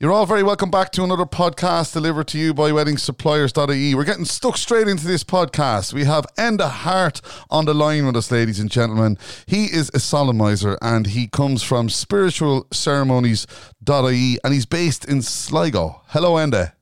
You're all very welcome back to another podcast delivered to you by WeddingSuppliers.ie. We're getting stuck straight into this podcast. We have Enda Hart on the line with us, ladies and gentlemen. He is a solemnizer and he comes from spiritualceremonies.ie and he's based in Sligo. Hello, Enda.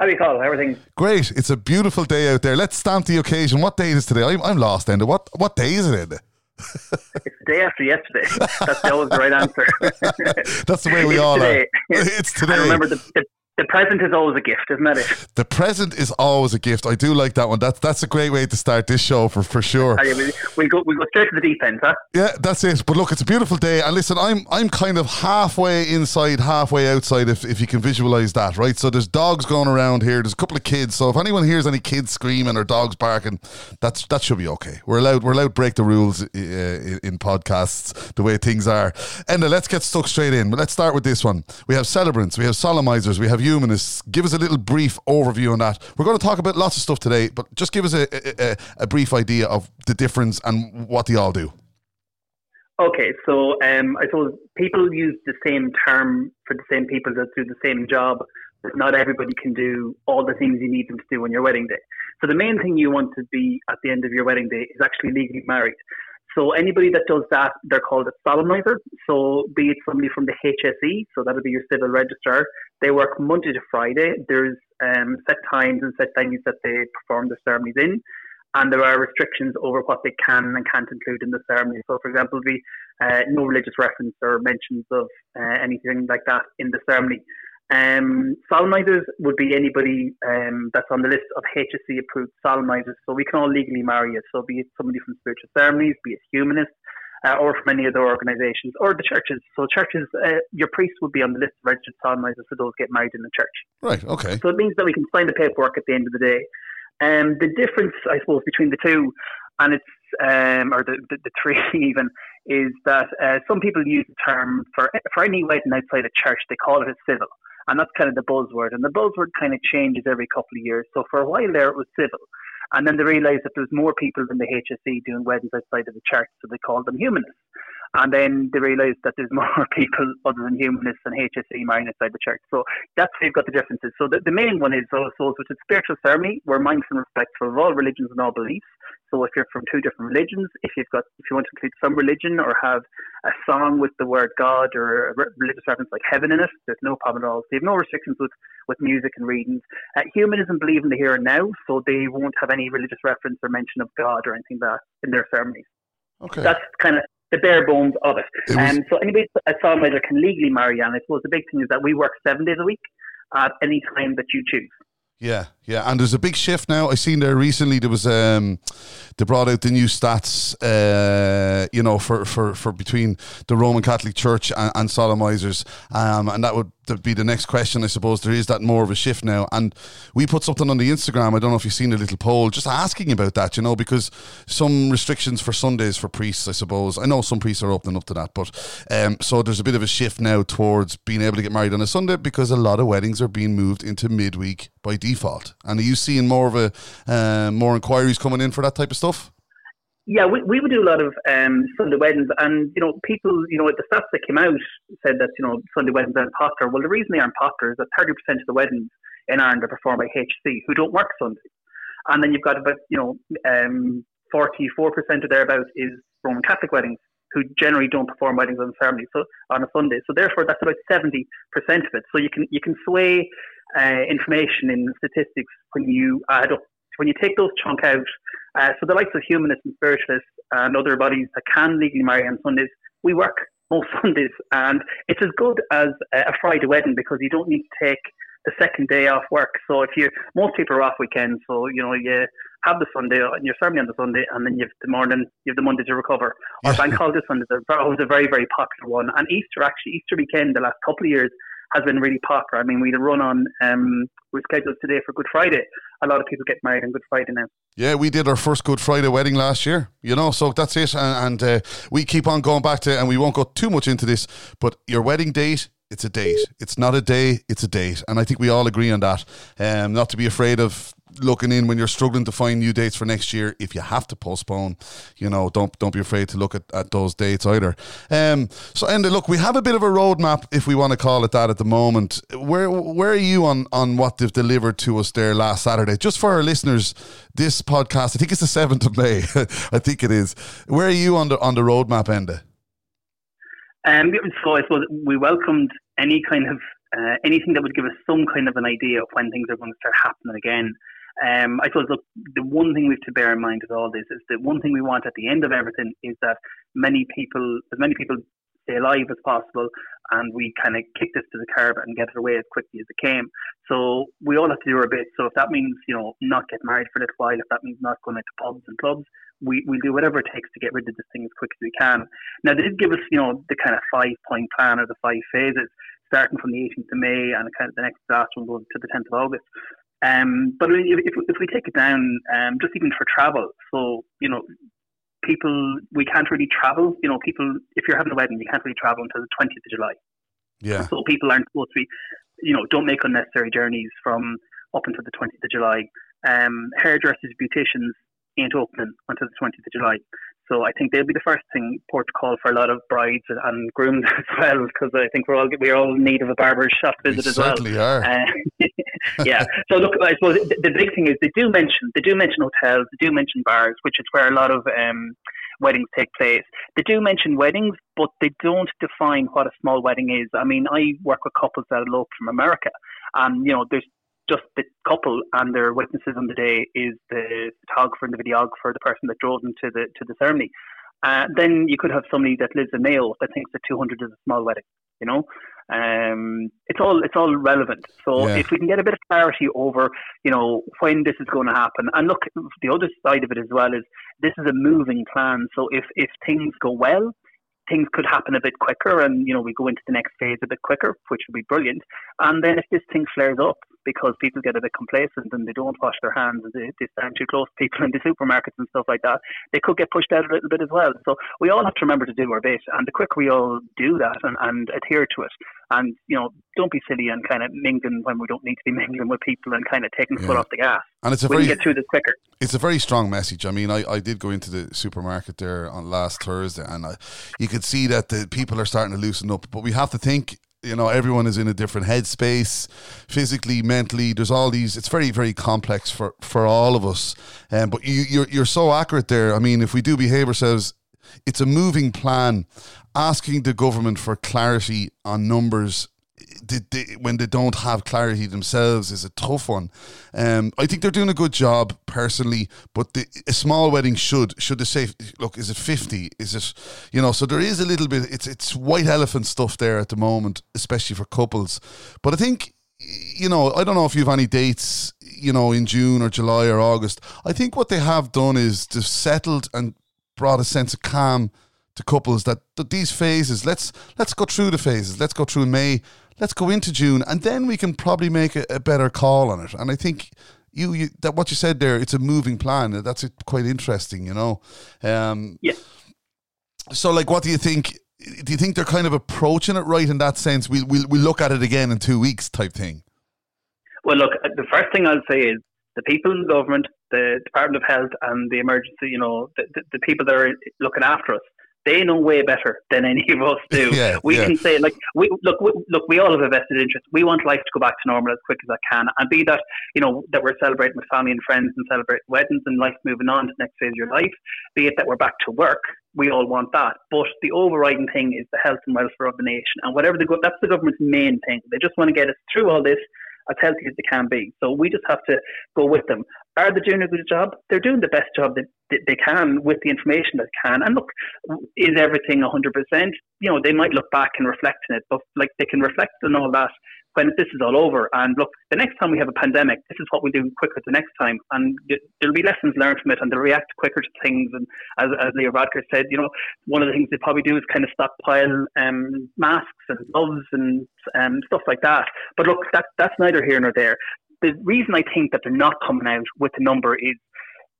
How do you call everything? Great. It's a beautiful day out there. Let's stamp the occasion. What day is today? I'm, I'm lost, Enda. What, what day is it, Enda? It's the day after yesterday. That's always the right answer. That's the way we all today. are. It's today. And remember, the, the, the present is always a gift, isn't it? The present is always a gift. I do like that one. That's that's a great way to start this show for, for sure. Aye, we, we go we go straight to the deep end, huh? Yeah, that's it. But look, it's a beautiful day. And listen, I'm I'm kind of halfway inside, halfway outside. If if you can visualize that, right? So there's dogs going around here. There's a couple of kids. So if anyone hears any kids screaming or dogs barking, that's that should be okay. We're allowed we're allowed to break the rules uh, in, in podcasts the way things are. And let's get stuck straight in. But let's start with this one. We have celebrants, we have solemnizers, we have humanists. Give us a little brief overview on that. We're going to talk about lots of stuff today, but just give us a, a, a brief idea of the difference and what they all do. Okay, so um, I suppose people use the same term for the same people that do the same job, but not everybody can do all the things you need them to do on your wedding day. So the main thing you want to be at the end of your wedding day is actually legally married. So anybody that does that, they're called a solemnizer. So be it somebody from the HSE, so that'll be your civil registrar. They work Monday to Friday. There's um, set times and set venues that they perform the ceremonies in, and there are restrictions over what they can and can't include in the ceremony. So, for example, be uh, no religious reference or mentions of uh, anything like that in the ceremony. Um, solemnizers would be anybody um, that's on the list of HSE approved solemnizers. So we can all legally marry it. So be it somebody from spiritual ceremonies, be it humanists, uh, or from any other organisations, or the churches. So churches, uh, your priest would be on the list of registered solemnizers for those get married in the church. Right. Okay. So it means that we can sign the paperwork at the end of the day. Um, the difference, I suppose, between the two, and it's um, or the, the, the three even, is that uh, some people use the term for for any wedding outside a church, they call it a civil. And that's kind of the buzzword. And the buzzword kind of changes every couple of years. So for a while there, it was civil. And then they realised that there's more people than the HSE doing weddings outside of the church, so they called them humanists. And then they realised that there's more people other than humanists and HSE marrying outside the church. So that's where you've got the differences. So the, the main one is also, which is spiritual ceremony. We're mindful and respectful of all religions and all beliefs. So if you're from two different religions, if you've got, if you want to include some religion or have a song with the word God or a religious reference like heaven in it, there's no problem at all. So you have no restrictions with, with music and readings. Uh, humanism believe in the here and now, so they won't have any religious reference or mention of God or anything like that in their ceremonies. Okay. That's kind of the bare bones of it. It was- um, so anybody, a solemnizer can legally marry, and I suppose the big thing is that we work seven days a week at any time that you choose. Yeah, yeah, and there's a big shift now. I seen there recently. There was um, they brought out the new stats. Uh, you know, for, for, for between the Roman Catholic Church and, and solemnizers, um, and that would be the next question. I suppose there is that more of a shift now, and we put something on the Instagram. I don't know if you've seen a little poll just asking about that. You know, because some restrictions for Sundays for priests. I suppose I know some priests are opening up to that, but um, so there's a bit of a shift now towards being able to get married on a Sunday because a lot of weddings are being moved into midweek by default. And are you seeing more of a uh, more inquiries coming in for that type of stuff? Yeah, we, we would do a lot of um, Sunday weddings, and you know, people, you know, the stats that came out said that you know Sunday weddings aren't popular. Well, the reason they aren't popular is that thirty percent of the weddings in Ireland are performed by HSE who don't work Sunday, and then you've got about you know um, forty-four percent or thereabouts is Roman Catholic weddings who generally don't perform weddings on ceremony so on a Sunday. So therefore, that's about seventy percent of it. So you can you can sway uh, information in statistics when you add up when you take those chunk out, uh, so the likes of humanists and spiritualists and other bodies that can legally marry on Sundays, we work most Sundays, and it's as good as a Friday wedding because you don't need to take the second day off work. So if you, most people are off weekends, so you know you have the Sunday and your ceremony on the Sunday, and then you have the morning, you have the Monday to recover. Or bank holiday Sundays are always a very very popular one, and Easter actually Easter weekend the last couple of years has been really popular. I mean, we had a run on, um, we're scheduled today for Good Friday. A lot of people get married on Good Friday now. Yeah, we did our first Good Friday wedding last year, you know, so that's it. And, and uh, we keep on going back to, and we won't go too much into this, but your wedding date, it's a date. It's not a day, it's a date. And I think we all agree on that. Um, not to be afraid of looking in when you're struggling to find new dates for next year. If you have to postpone, you know, don't don't be afraid to look at, at those dates either. Um, so, and look, we have a bit of a roadmap, if we want to call it that, at the moment. Where where are you on on what they've delivered to us there last Saturday? Just for our listeners, this podcast, I think it's the seventh of May. I think it is. Where are you on the on the roadmap, Enda? Um, so I suppose we welcomed any kind of uh, anything that would give us some kind of an idea of when things are going to start happening again. Um, I suppose look, the one thing we have to bear in mind with all this is that one thing we want at the end of everything is that many people, as many people stay alive as possible, and we kind of kick this to the curb and get it away as quickly as it came. So we all have to do our bit. So if that means you know not get married for a little while, if that means not going into pubs and clubs, we we do whatever it takes to get rid of this thing as quick as we can. Now they did give us you know the kind of five point plan or the five phases starting from the 18th of May and kind of the next last one goes to the 10th of August. Um, but if, if we take it down, um, just even for travel, so you know, people we can't really travel. You know, people if you're having a wedding, you can't really travel until the 20th of July. Yeah. So people aren't supposed to be, you know, don't make unnecessary journeys from up until the 20th of July. Um, hairdressers, beauticians ain't opening until the 20th of July. So I think they'll be the first thing port to call for a lot of brides and grooms as well, because I think we're all we're all in need of a barber's shop visit we as well. Certainly are. Uh, yeah. So look, I suppose the, the, big thing is they do mention they do mention hotels, they do mention bars, which is where a lot of um, weddings take place. They do mention weddings, but they don't define what a small wedding is. I mean, I work with couples that elope from America, and you know, there's just the couple and their witnesses on the day is the photographer and the videographer, the person that drove them to the to the ceremony. Uh, then you could have somebody that lives in Mayo that thinks that 200 is a small wedding. You know, um, it's all it's all relevant. So yeah. if we can get a bit of clarity over, you know, when this is going to happen, and look, the other side of it as well is this is a moving plan. So if if things go well, things could happen a bit quicker and, you know, we go into the next phase a bit quicker, which would be brilliant. And then if this thing flares up because people get a bit complacent and they don't wash their hands and they, they stand too close to people in the supermarkets and stuff like that, they could get pushed out a little bit as well. So we all have to remember to do our bit. And the quicker we all do that and, and adhere to it, and, you know, don't be silly and kind of mingling when we don't need to be mingling with people and kind of taking the yeah. foot off the gas. And it's a we very, get through this quicker. It's a very strong message. I mean, I, I did go into the supermarket there on last Thursday and I, you could see that the people are starting to loosen up, but we have to think you know everyone is in a different headspace physically mentally there's all these it's very very complex for for all of us. Um, but you you're, you're so accurate there. I mean if we do behave ourselves it's a moving plan asking the government for clarity on numbers they, they, when they don't have clarity themselves is a tough one. Um, I think they're doing a good job personally, but the, a small wedding should should they say, look, is it fifty? Is it you know? So there is a little bit. It's it's white elephant stuff there at the moment, especially for couples. But I think you know, I don't know if you have any dates, you know, in June or July or August. I think what they have done is they've settled and brought a sense of calm to couples that, that these phases let's let's go through the phases let's go through May let's go into June, and then we can probably make a, a better call on it. And I think you, you, that what you said there, it's a moving plan. Uh, that's uh, quite interesting, you know. Um, yeah. So, like, what do you think? Do you think they're kind of approaching it right in that sense? We'll we'll, we'll look at it again in two weeks, type thing. Well, look, uh, the first thing I'll say is the people in the government, the Department of Health, and the emergency, you know, the, the, the people that are looking after us, they know way better than any of us do. yeah, we yeah. can say like, we, look, we, look, we all have a vested interest. We want life to go back to normal as quick as I can, and be that you know that we're celebrating with family and friends and celebrating weddings and life moving on to the next phase of your life. Be it that we're back to work, we all want that. But the overriding thing is the health and welfare of the nation, and whatever the go, that's the government's main thing. They just want to get us through all this as healthy as they can be. So we just have to go with them. Are they doing a good job? They're doing the best job that they can with the information that can. And look, is everything 100%? You know, they might look back and reflect on it, but like they can reflect on all that when this is all over. And look, the next time we have a pandemic, this is what we do quicker the next time. And there'll be lessons learned from it and they'll react quicker to things. And as, as Leo Varadkar said, you know, one of the things they probably do is kind of stockpile um, masks and gloves and um, stuff like that. But look, that, that's neither here nor there. The reason I think that they're not coming out with a number is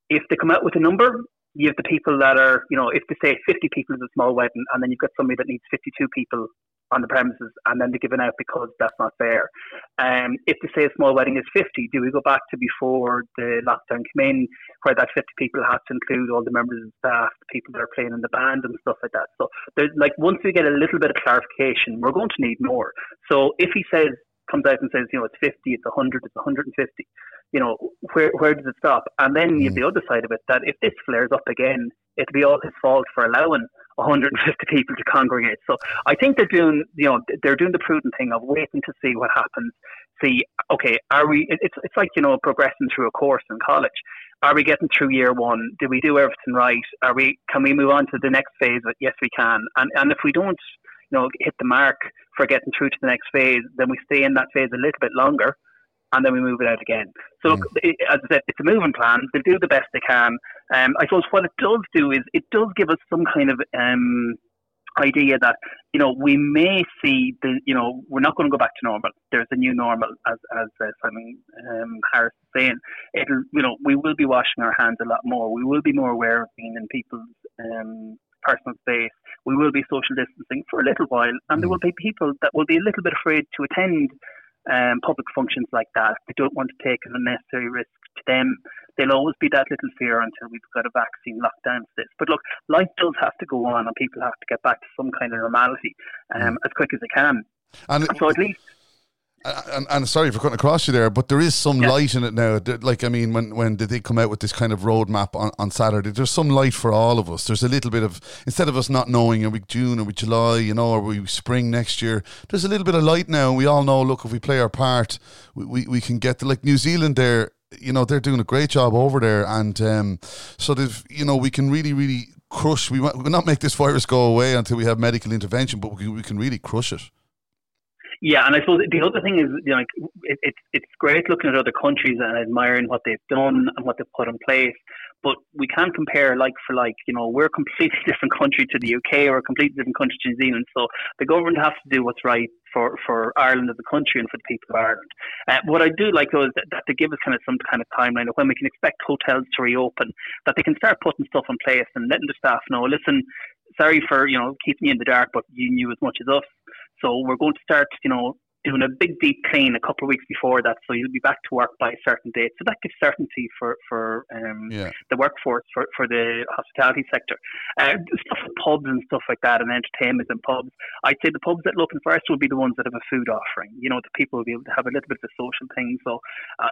if they come out with a number, you have the people that are, you know, if they say 50 people is a small wedding, and then you've got somebody that needs 52 people on the premises, and then they're given out because that's not fair. Um, if they say a small wedding is 50, do we go back to before the lockdown came in, where that 50 people has to include all the members of staff, the people that are playing in the band, and stuff like that? So, there's like once we get a little bit of clarification, we're going to need more. So, if he says comes out and says, you know, it's 50, it's 100, it's 150, you know, where where does it stop? And then you have mm. the other side of it that if this flares up again, it'll be all his fault for allowing 150 people to congregate. So I think they're doing, you know, they're doing the prudent thing of waiting to see what happens. See, okay, are we? It's it's like you know progressing through a course in college. Are we getting through year one? Did we do everything right? Are we? Can we move on to the next phase? Yes, we can. And and if we don't, you know, hit the mark for getting through to the next phase, then we stay in that phase a little bit longer and then we move it out again. So, look, mm. it, as I said, it's a moving plan. They'll do the best they can. Um, I suppose what it does do is it does give us some kind of um, idea that you know we may see the you know we're not going to go back to normal. There's a new normal, as as uh, Simon um, Harris is saying. It'll you know we will be washing our hands a lot more. We will be more aware of being in people's um, personal space. We will be social distancing for a little while, and there mm. will be people that will be a little bit afraid to attend um, public functions like that. They don't want to take an unnecessary risk to them. There'll always be that little fear until we've got a vaccine locked down to this. But look, life does have to go on, and people have to get back to some kind of normality um, mm. as quick as they can. And so at least and, and sorry for cutting across you there, but there is some yeah. light in it now. Like, I mean, when when did they come out with this kind of roadmap on, on Saturday? There's some light for all of us. There's a little bit of instead of us not knowing are we June, are we July, you know, are we spring next year? There's a little bit of light now. We all know. Look, if we play our part, we, we, we can get to like New Zealand there. You know, they're doing a great job over there, and um, so they've you know we can really really crush. We will not make this virus go away until we have medical intervention, but we can, we can really crush it. Yeah, and I suppose the other thing is, you know, like it, it's it's great looking at other countries and admiring what they've done and what they've put in place, but we can't compare like for like. You know, we're a completely different country to the UK or a completely different country to New Zealand. So the government has to do what's right for, for Ireland as a country and for the people of Ireland. Uh, what I do like though is that, that they give us kind of some kind of timeline of when we can expect hotels to reopen, that they can start putting stuff in place and letting the staff know, listen, sorry for you know keeping you in the dark, but you knew as much as us. So we're going to start, you know, doing a big deep clean a couple of weeks before that, so you'll be back to work by a certain date. So that gives certainty for for um, yeah. the workforce for, for the hospitality sector. Uh, stuff like pubs and stuff like that, and entertainment and pubs. I'd say the pubs that look first will be the ones that have a food offering. You know, the people will be able to have a little bit of a social thing. So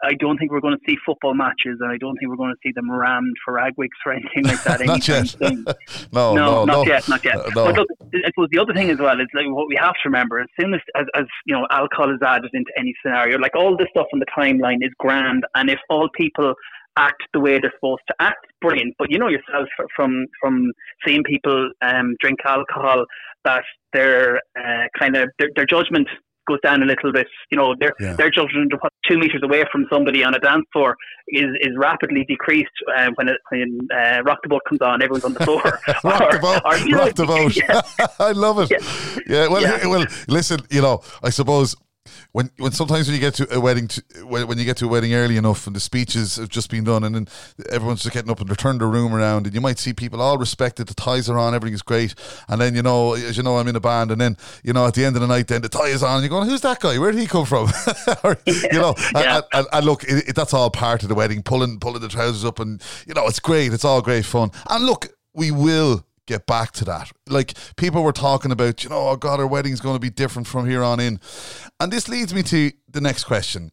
I don't think we're going to see football matches, and I don't think we're going to see them rammed for agwigs or anything like that. not yet. no, no, no, not no. yet, not yet. Uh, no. But look, I suppose the other thing as well is like what we have to remember as soon as, as, as you know alcohol is added into any scenario. Like all this stuff on the timeline is grand, and if all people act the way they're supposed to act, brilliant. But you know yourself from from seeing people um, drink alcohol that their uh, kind of their, their judgment goes down a little bit. You know, their yeah. their judgment of what's two meters away from somebody on a dance floor is, is rapidly decreased uh, when it, when uh, Rock the Boat comes on. Everyone's on the floor. rock or, the boat. Or, rock know, the boat. Yeah. I love it. Yeah. yeah well, yeah. well, listen. You know, I suppose when when sometimes when you get to a wedding to, when, when you get to a wedding early enough and the speeches have just been done and then everyone's just getting up and they're turning the room around and you might see people all respected the ties are on everything is great. And then you know as you know I'm in a band and then you know at the end of the night then the tie is on and you're going who's that guy? Where did he come from? Or, you know yeah. and, and, and, look it, it, that's all part of the wedding pulling pulling the trousers up and you know it's great it's all great fun. And look we will get back to that. Like people were talking about, you know, oh God, our wedding's going to be different from here on in. And this leads me to the next question.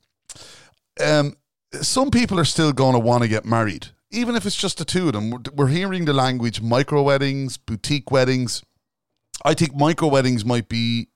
Um, some people are still going to want to get married, even if it's just the two of them. We're, we're hearing the language micro weddings, boutique weddings. I think micro weddings might be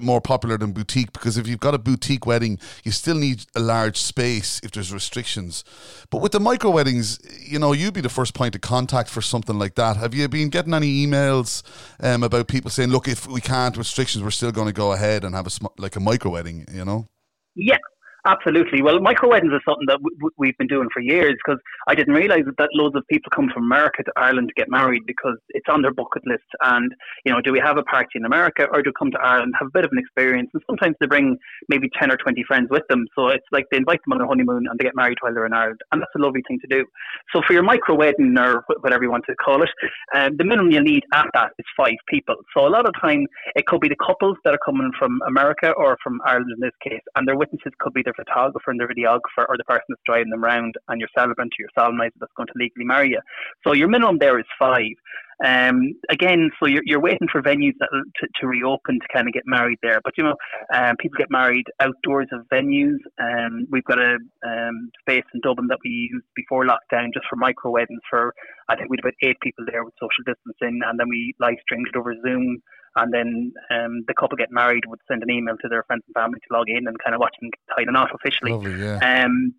more popular than boutique because if you've got a boutique wedding, you still need a large space if there's restrictions. But with the micro weddings, you know, you'd be the first point of contact for something like that. Have you been getting any emails um, about people saying, "Look, if we can't restrictions, we're still going to go ahead and have a sm- like a micro wedding," you know? Yeah, Absolutely. Well, micro weddings is something that w- we've been doing for years because I didn't realize that loads of people come from America to Ireland to get married because it's on their bucket list. And, you know, do we have a party in America or do come to Ireland, have a bit of an experience? And sometimes they bring maybe 10 or 20 friends with them. So it's like they invite them on their honeymoon and they get married while they're in Ireland. And that's a lovely thing to do. So for your micro wedding or whatever you want to call it, um, the minimum you need at that is five people. So a lot of time it could be the couples that are coming from America or from Ireland in this case, and their witnesses could be their photographer and the videographer or the person that's driving them around and your celebrant or your solemnizer that's going to legally marry you. So your minimum there is five. Um, again, so you're, you're waiting for venues that, to, to reopen to kind of get married there. But, you know, um, people get married outdoors of venues. Um, we've got a um, space in Dublin that we used before lockdown just for micro weddings for, I think we had about eight people there with social distancing. And then we live streamed it over Zoom and then um, the couple get married would send an email to their friends and family to log in and kind of watch them tie the knot officially. Lovely, yeah. Um,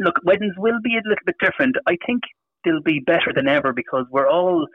look, weddings will be a little bit different. I think they'll be better than ever because we're all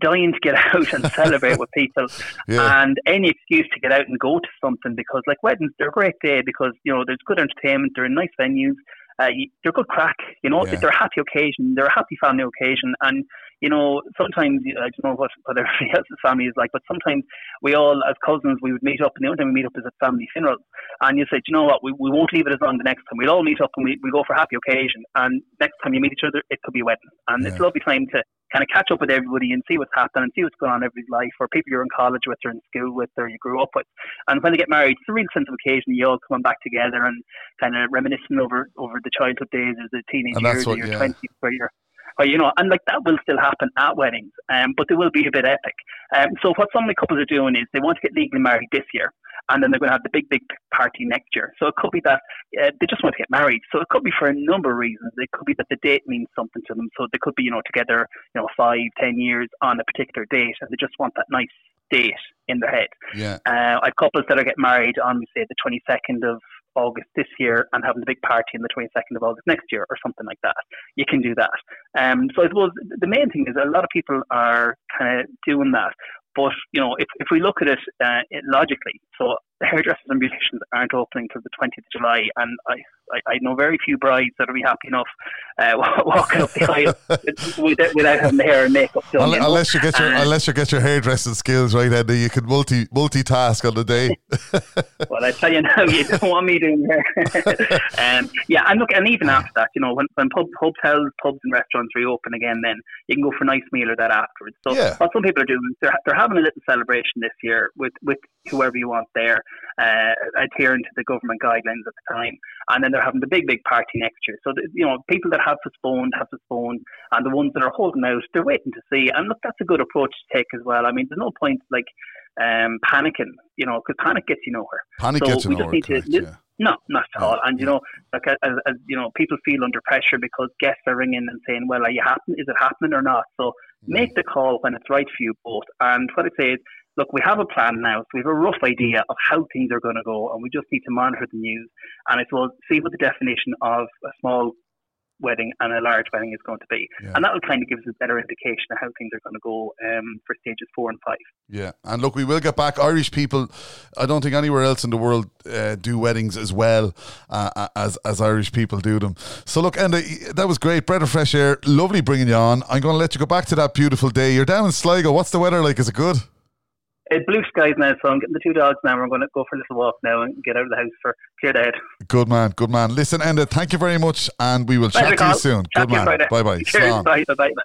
dying to get out and celebrate with people Yeah. and any excuse to get out and go to something because like weddings they're a great day because you know there's good entertainment they're in nice venues uh, they're good crack you know Yeah. they're a happy occasion they're a happy family occasion and you know sometimes I don't know what, what everybody else's family is like but sometimes we all as cousins we would meet up and the only time we meet up is at family funerals and you say, "Do you know what, we, we won't leave it as long the next time. We'll all meet up and we, we go for a happy occasion. And next time you meet each other, it could be a wedding. And it's a lovely time to kind of catch up with everybody and see what's happening and see what's going on in everybody's life or people you're in college with or in school with or you grew up with. And when they get married, it's a real sense of occasion. You all coming back together and kind of reminiscing over, over the childhood days or the teenage years or your yeah. 20s where you're or, you know, and like that will still happen at weddings, um, but they will be a bit epic. Um, so what some of the couples are doing is they want to get legally married this year, and then they're going to have the big, big party next year. So it could be that uh, they just want to get married. So it could be for a number of reasons. It could be that the date means something to them. So they could be, you know, together, you know, five, ten years on a particular date, and they just want that nice date in their head. Yeah. Uh, I've couples that are getting married on, say, the 22nd of August this year and having the big party on the 22nd of August next year or something like that. You can do that. Um, so I suppose the main thing is a lot of people are kind of doing that. But, you know, if, if we look at it, uh, it logically, so hairdressers and beauticians aren't opening till the 20th of July, and I, I, I know very few brides that will be happy enough uh, walking up the aisle without, without having the hair and makeup done. Unle- you know. Unless you get your Uh, unless you get your hairdressing skills right, Andy, you can multi multitask on the day. Well, I tell you now, you don't want me doing here. um, yeah, and look, and even after that, you know, when, when pub, hotels, pubs, and restaurants reopen again, then you can go for a nice meal or that afterwards. So Yeah. what some people are doing, is they're, they're having a little celebration this year with, with whoever you want there, uh, adhering to the government guidelines at the time, and then they're having the big, big party next year. So, the, you know, people that have postponed have postponed, and the ones that are holding out, they're waiting to see. And look, that's a good approach to take as well. I mean, there's no point like um, panicking, you know, because panic gets you nowhere. Panic So gets you we just nowhere, need to yeah. No, not at all. And you know, like as, as you know, people feel under pressure because guests are ringing and saying, "Well, are you happen? Is it happening or not?" So make the call when it's right for you both. And what I say is, look, we have a plan now, so we have a rough idea of how things are going to go, and we just need to monitor the news. And I suppose see what the definition of a small wedding and a large wedding is going to be, Yeah. and that will kind of give us a better indication of how things are going to go um, for stages four and five. Yeah, and look, we will get back. Irish people, I don't think anywhere else in the world uh, do weddings as well uh, as as Irish people do them. So look, and that was great. Breath of fresh air, lovely bringing you on. I'm going to let you go back to that beautiful day. You're down in Sligo. What's the weather like? Is it good? It's blue skies now, so I'm getting the two dogs now. We're going to go for a little walk now and get out of the house for clear the head. Good man, good man. Listen, Enda, thank you very much, and we will Pleasure, chat to you soon. Chat good man. Bye bye. Bye. Bye. Bye.